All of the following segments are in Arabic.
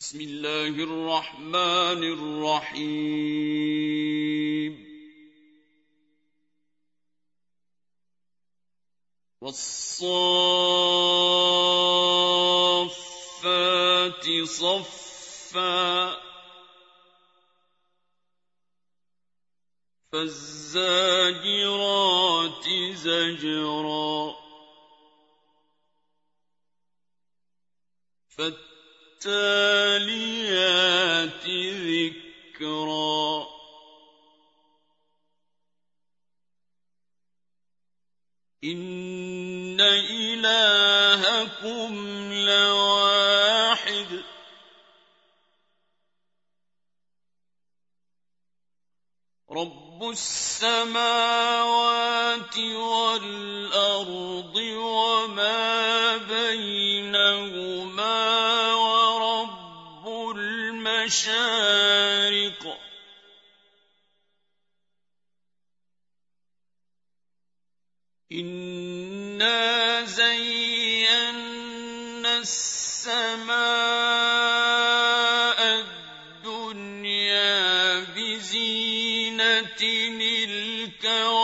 بسم الله الرحمن الرحيم. والصافات صفا. فالزاجرات زجرا. فالتاليات ذكرا. إن إلهكم لواحد. رب السماوات والأرض وما بينهما المشارق. إنا زينا السماء الدنيا بزينة الكواكب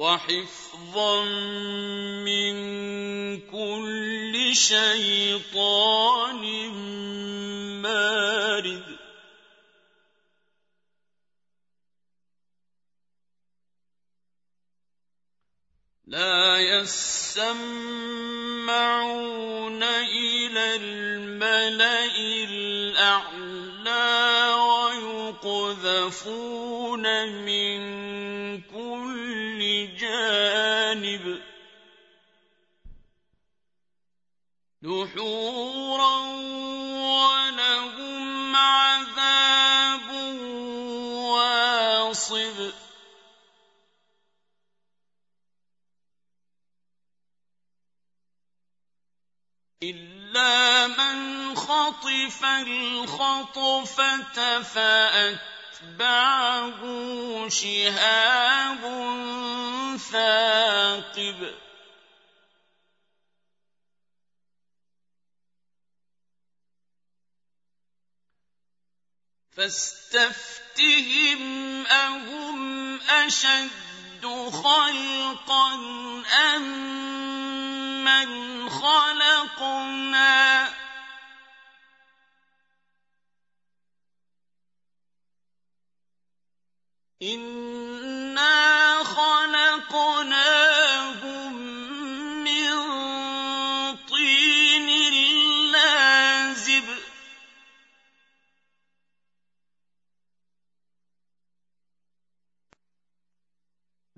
وحفظا من كل شيطان مارد. لا يسمعون إلى الملأ الأعلى ويقذفون من دحورا ولهم عذاب واصب. إلا من خطف الخطفة فأتبعه شهاب ثاقب. فاستفتهم أهم أشد خلقا أم من خلقنا؟ إنا خلقناهم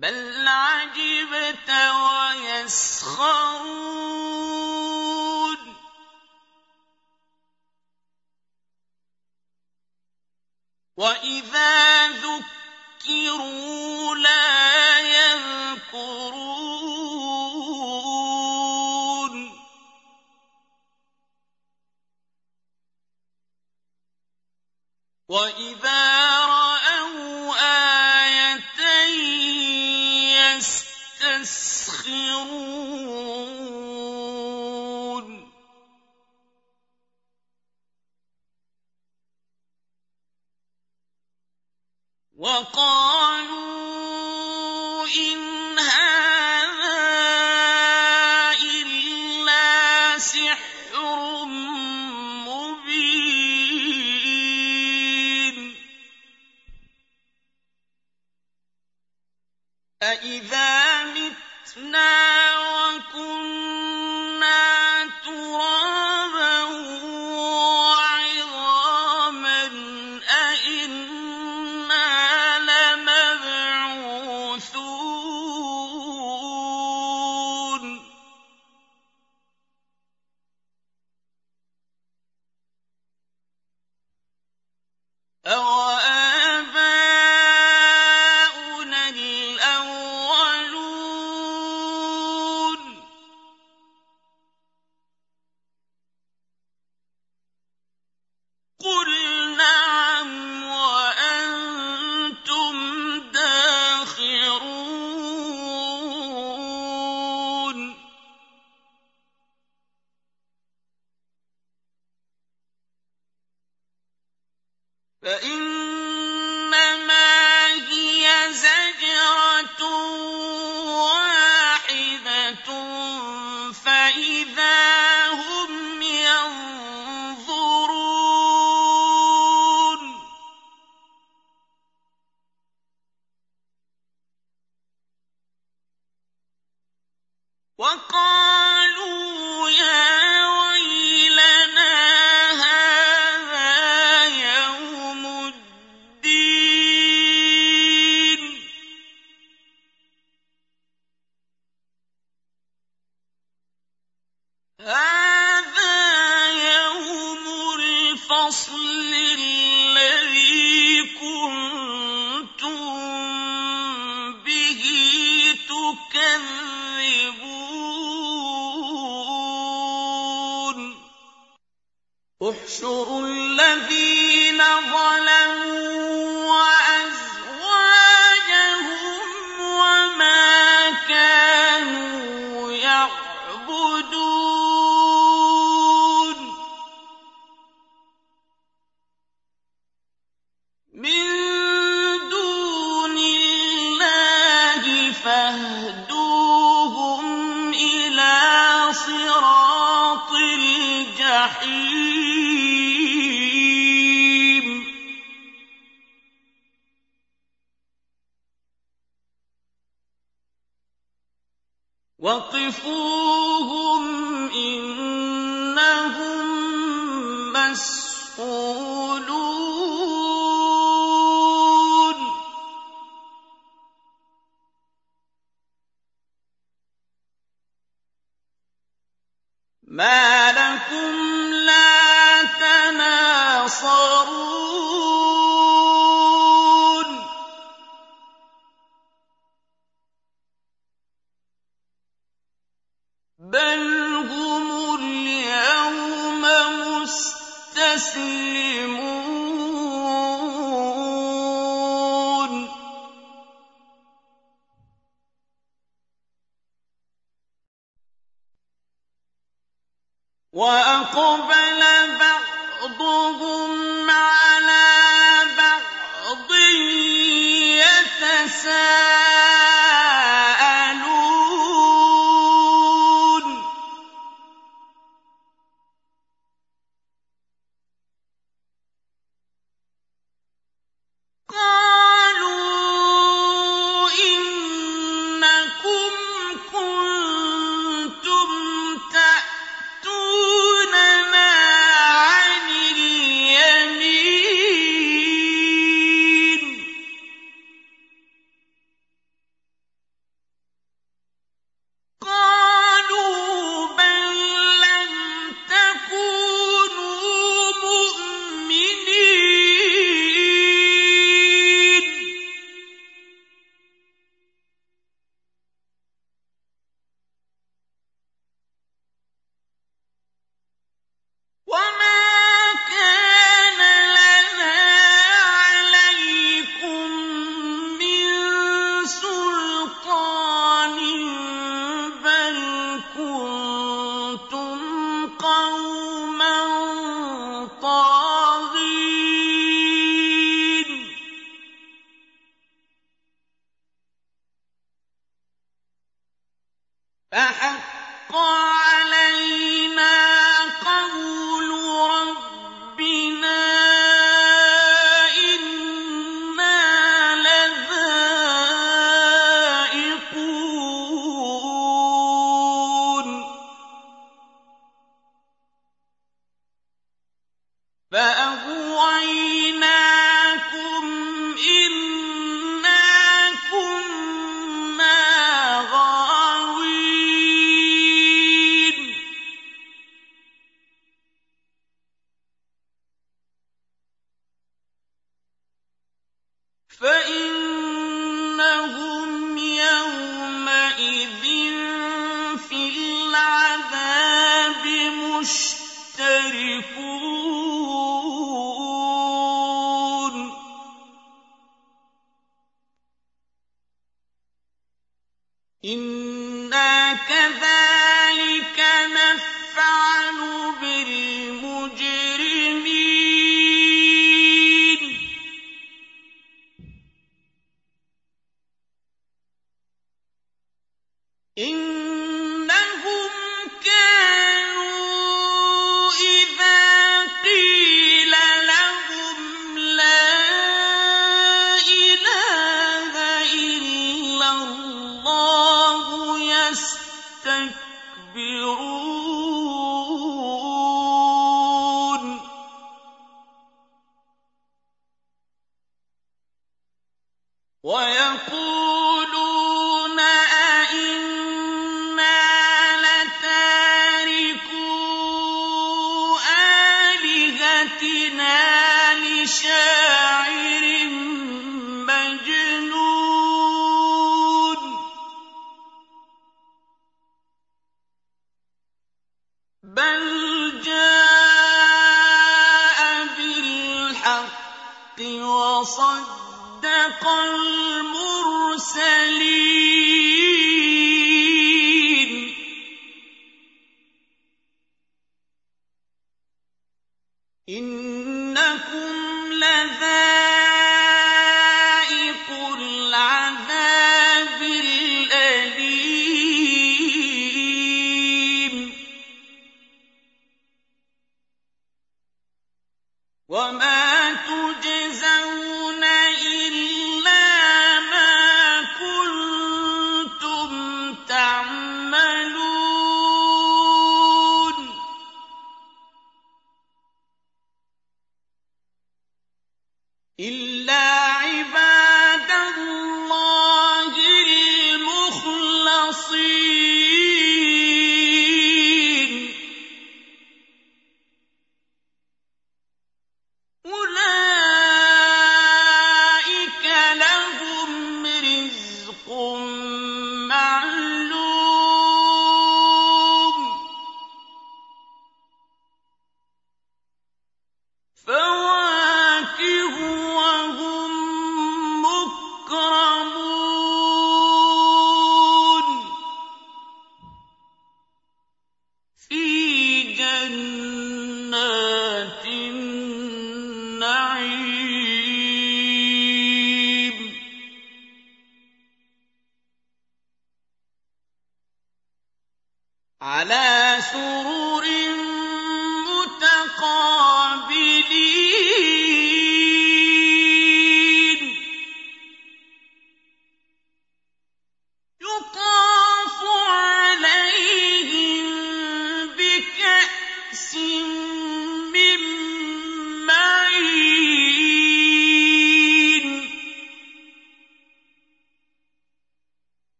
بل عجبت ويسخرون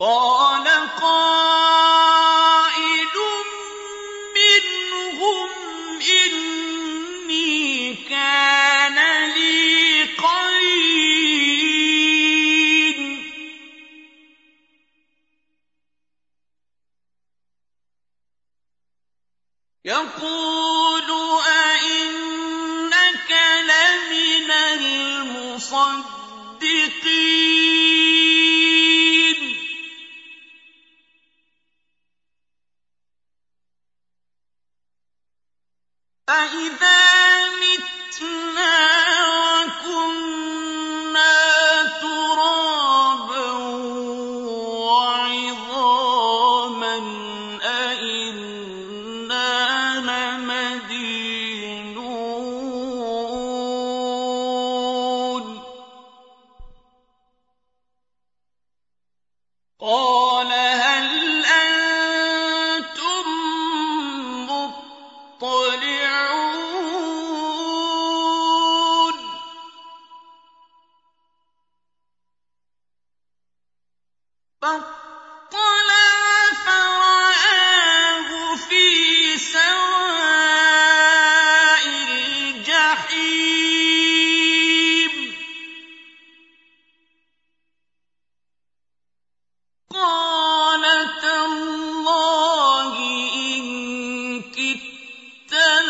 قَالَ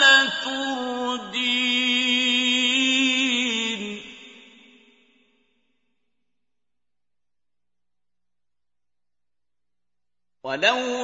لتردين. ولو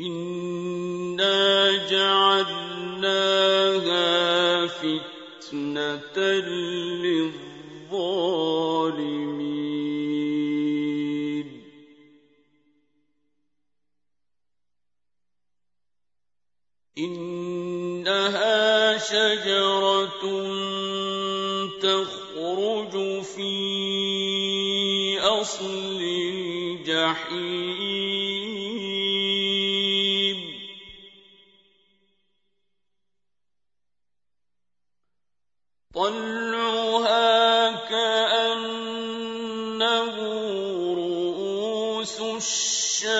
إنا جعلناها فتنة للظالمين. إنها شجرة تخرج في أصل الجحيم. طلعها كأنه رؤوس الشياطين.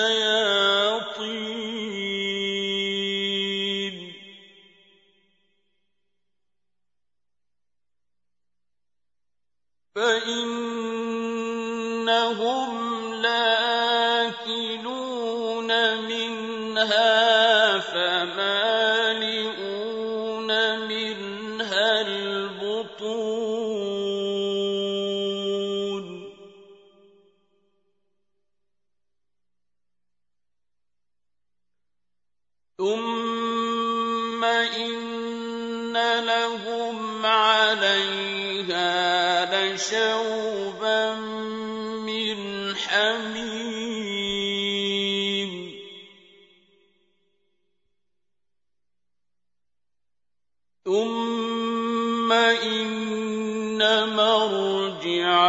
ثم إن مرجعهم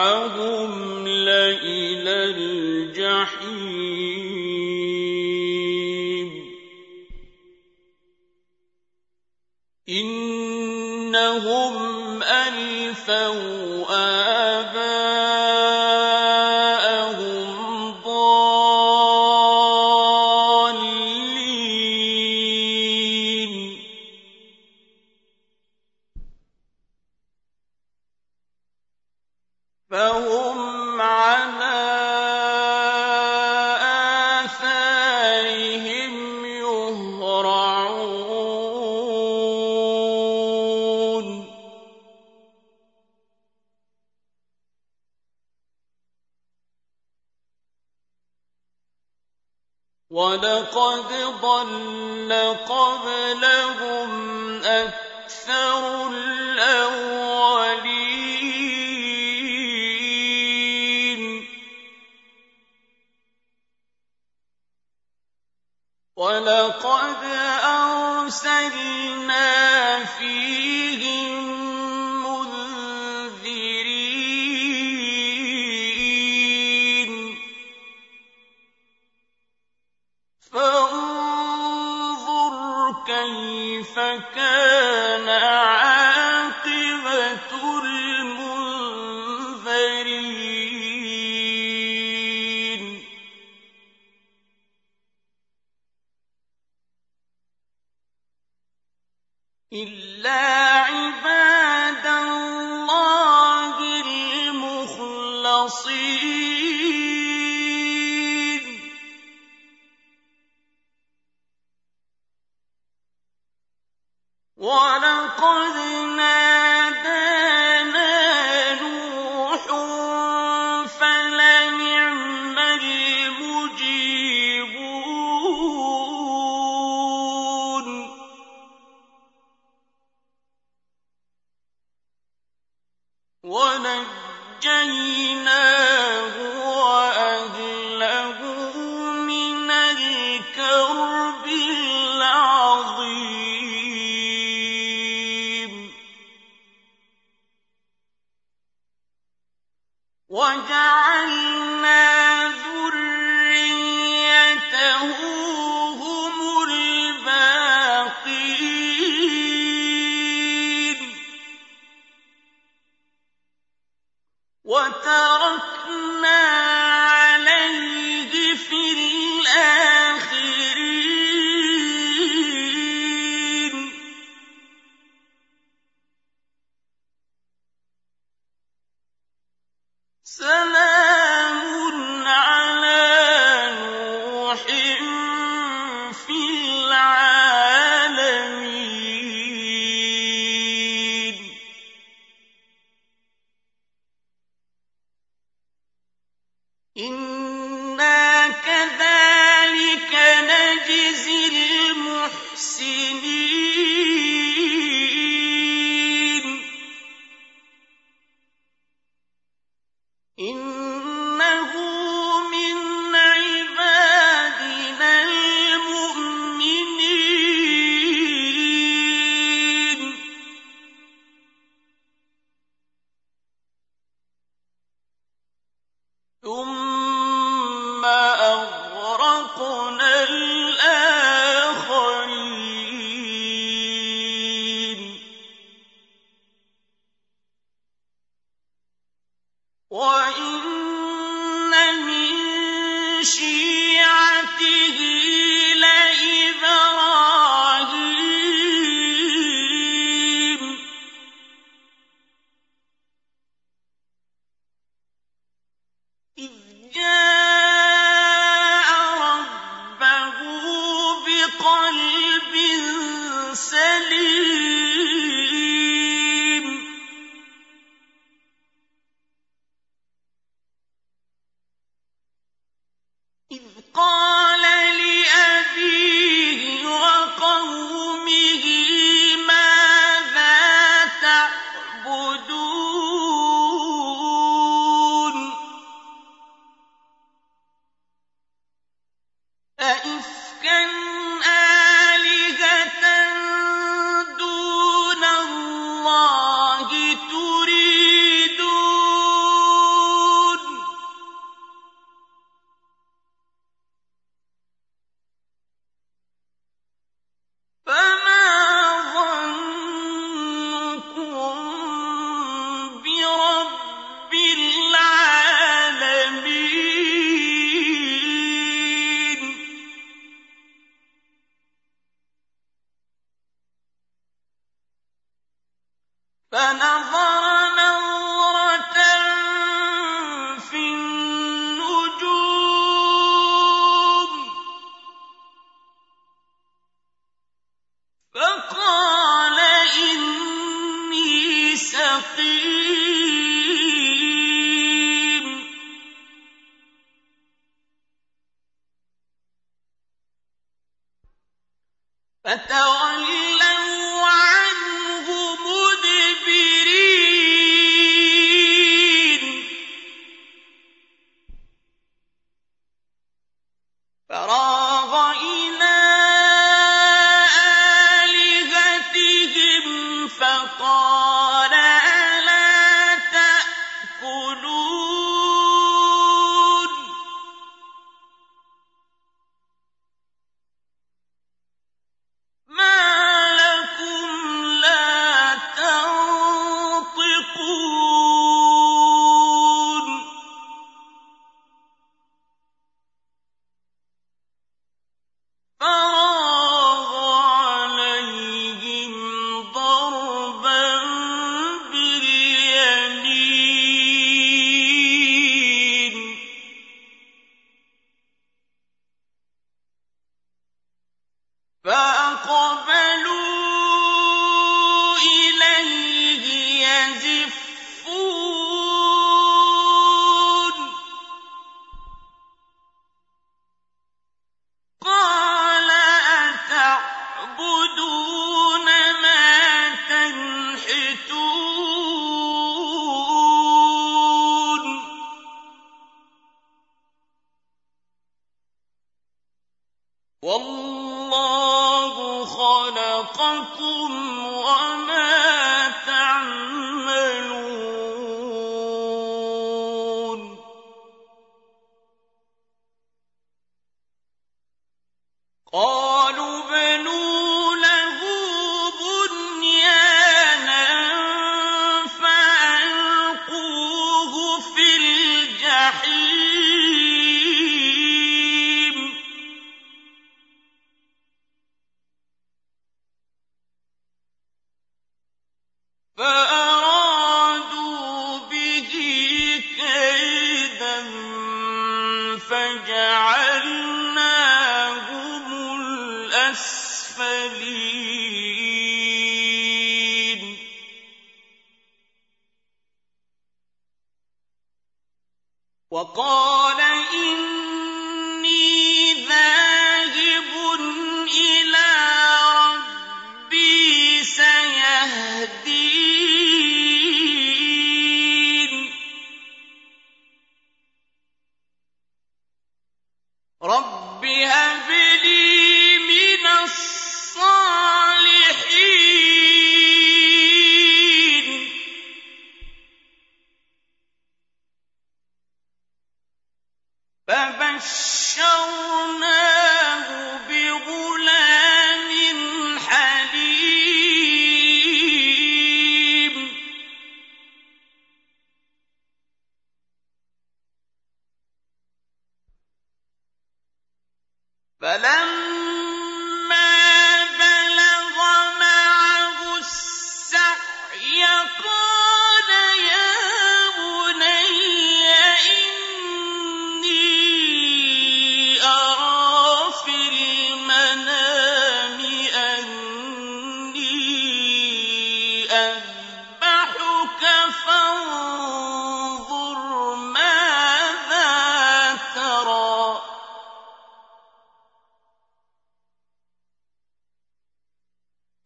فَجَعَلْنَاهُمُ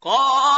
قَالَ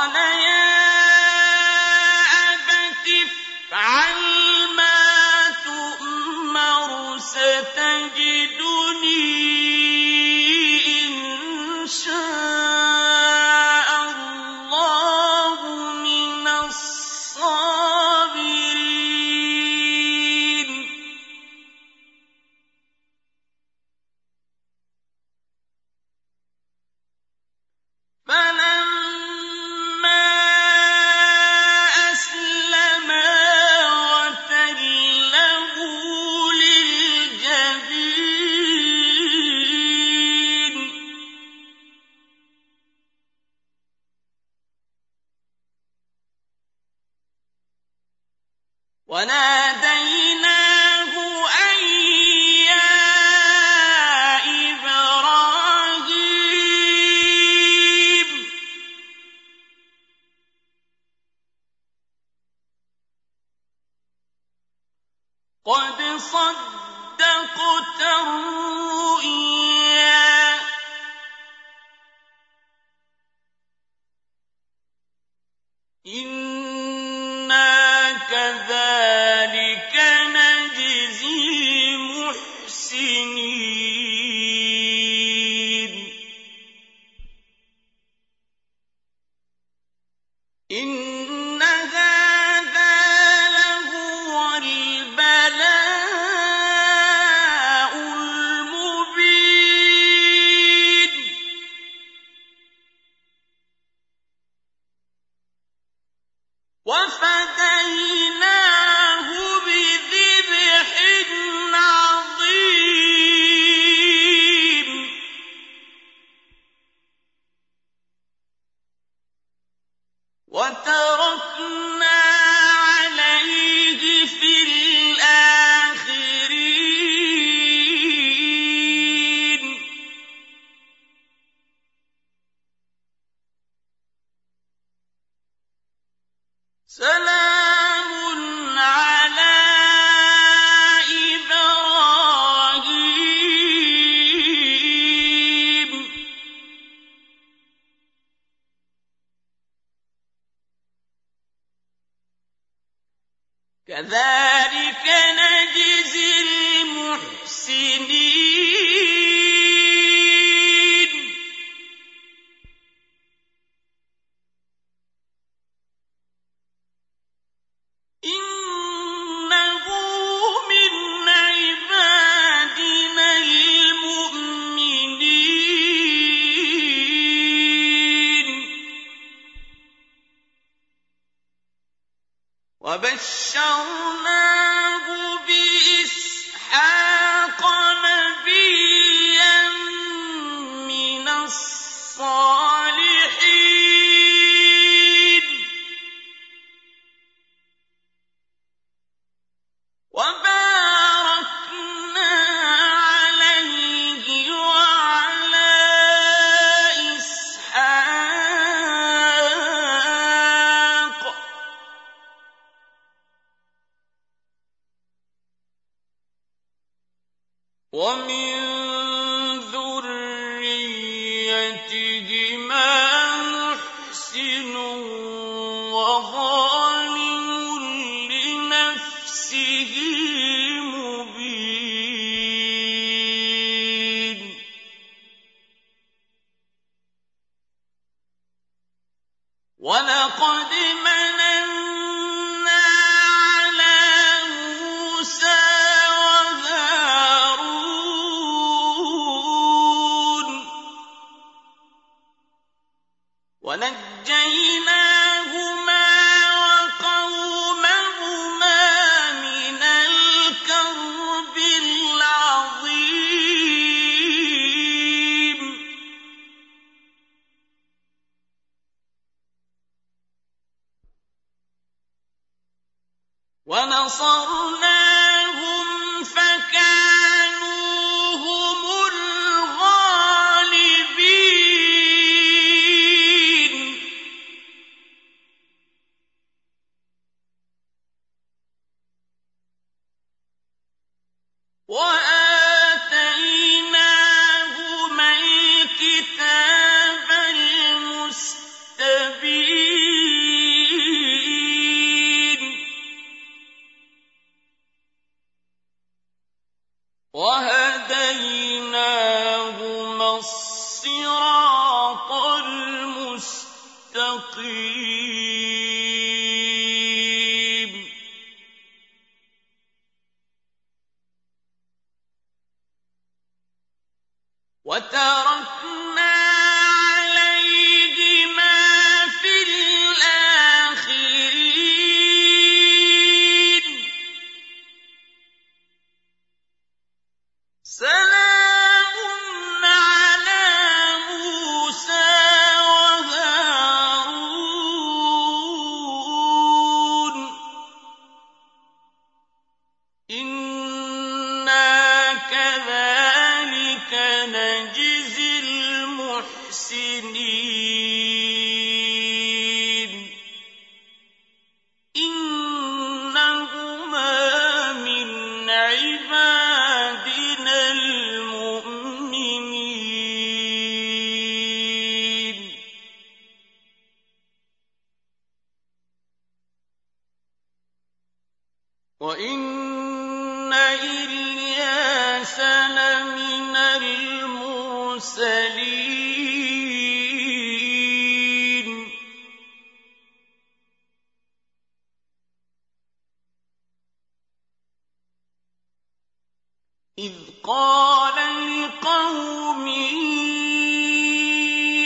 إِذْ قَالَ لِقَوْمِهِ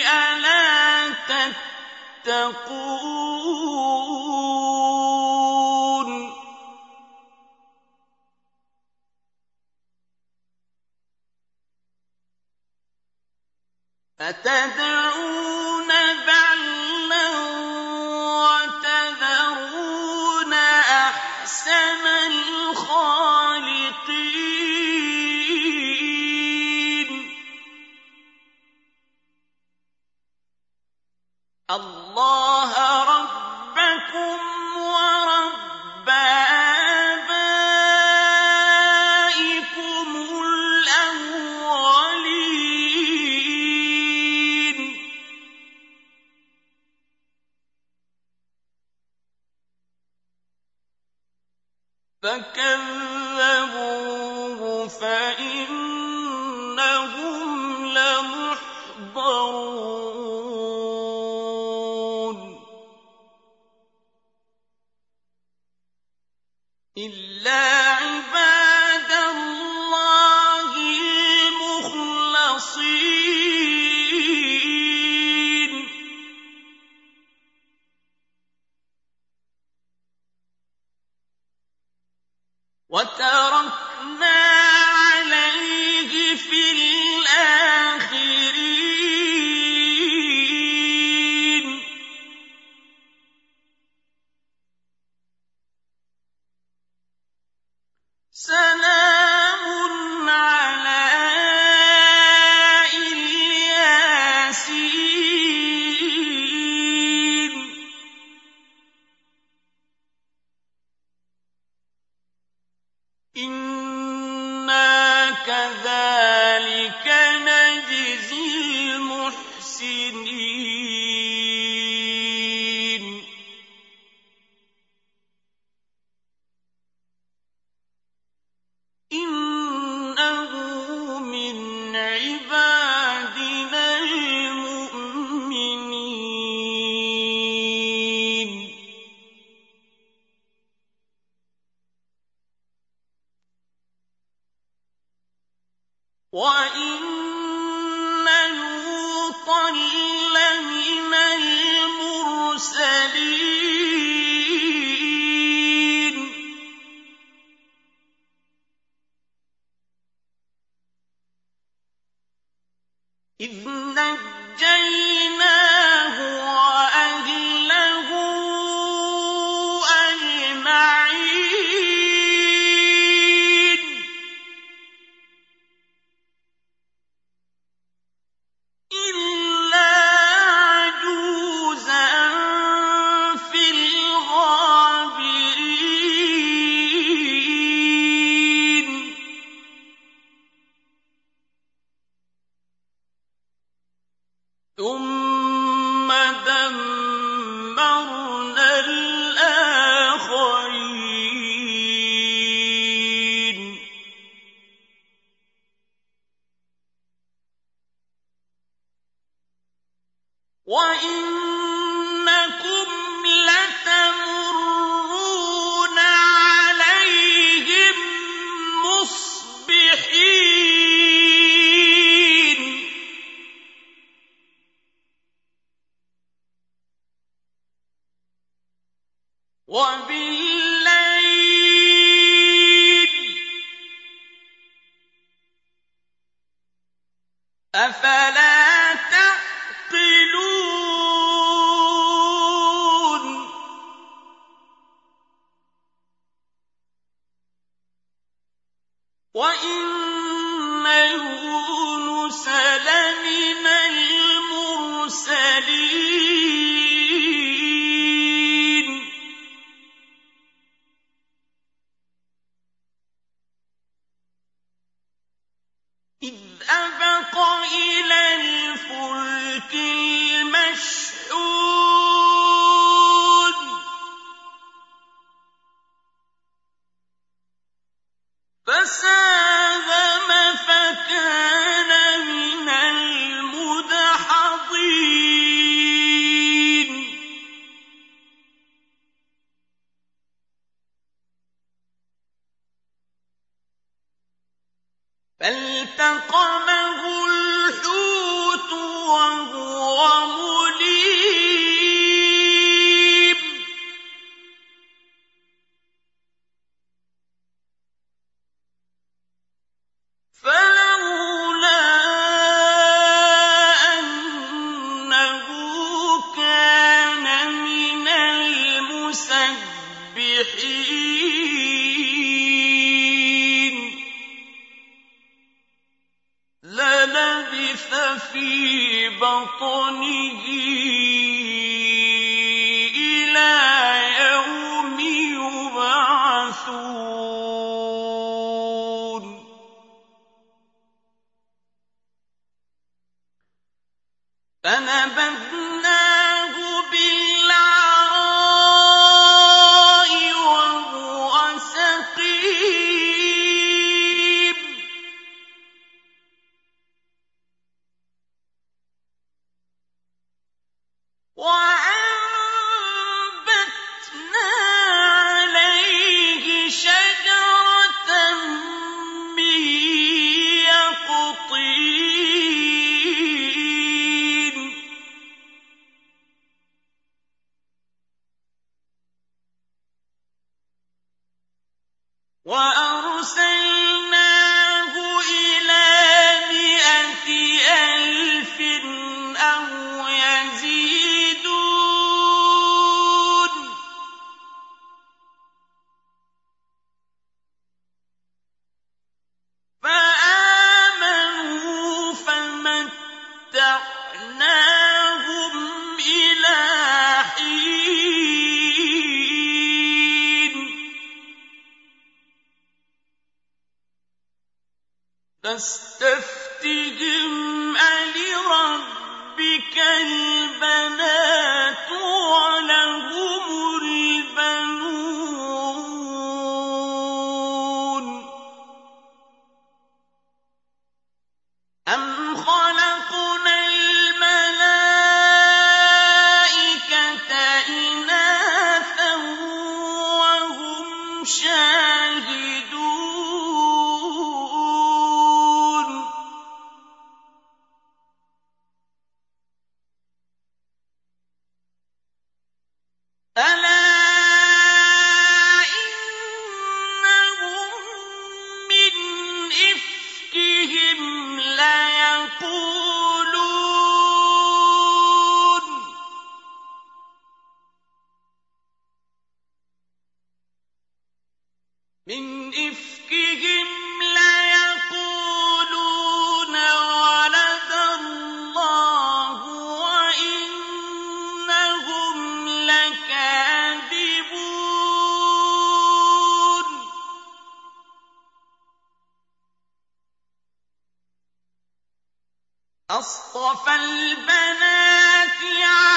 أَلَا تَتَّقُونَ؟ فَالْتَقَمَهُ وَأَرْسَلْنَاهُ أصطفى البنات على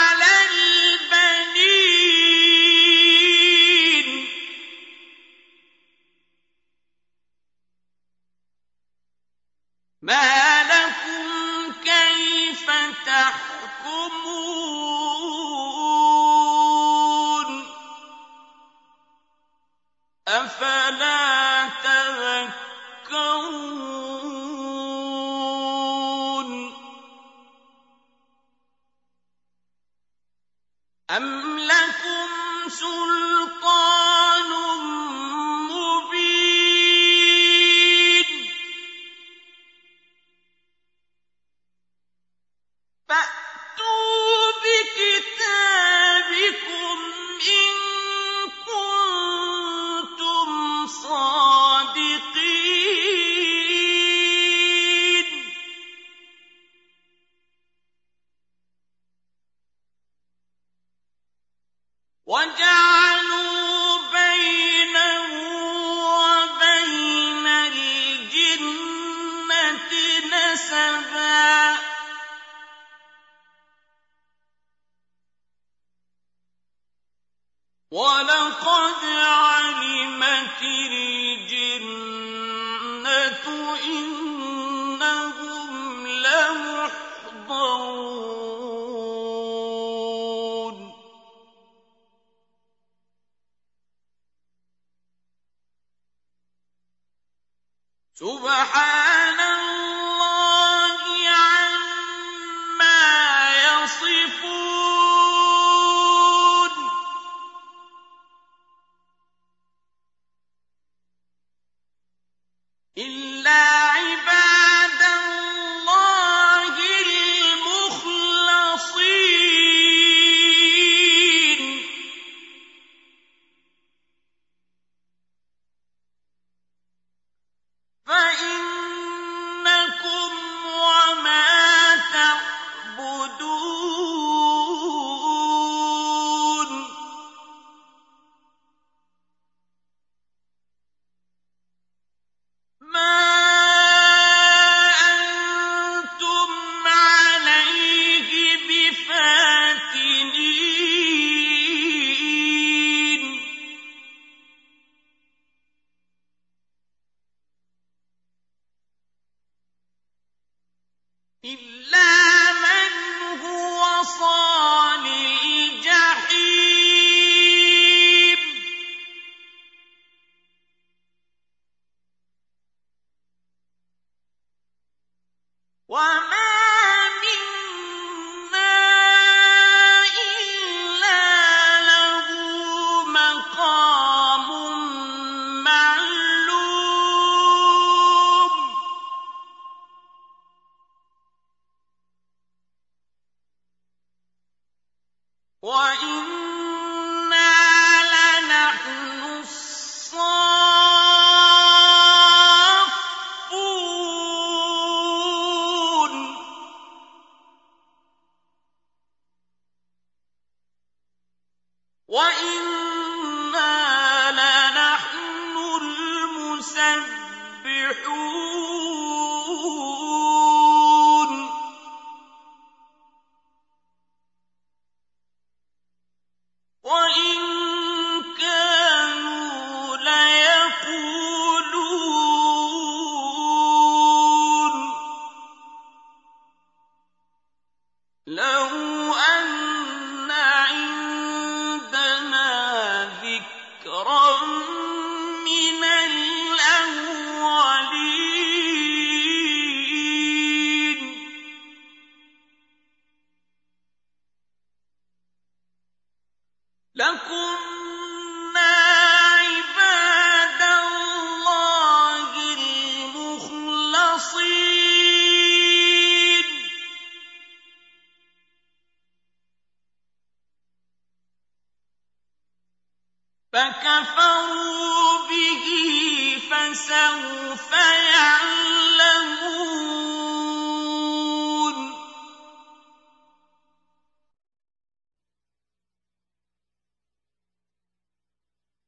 فَسَوْفَ يَعْلَمُونَ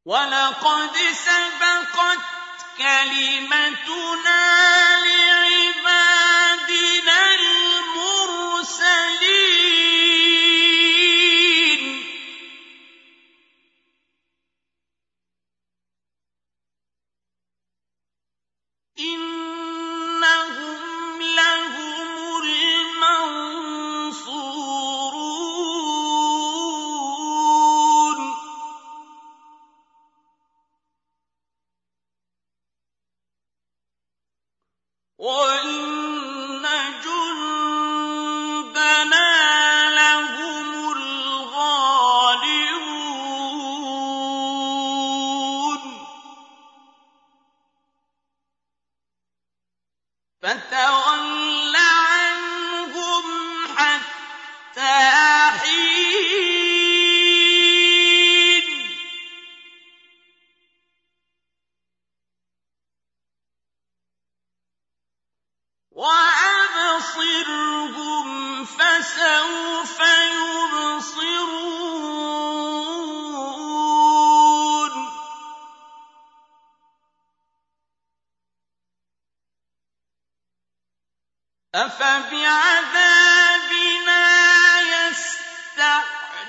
وَلَقَدْ سَبَقَتْ كَلِمَتُنَا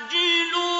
يَسْتَعْجِلُونَ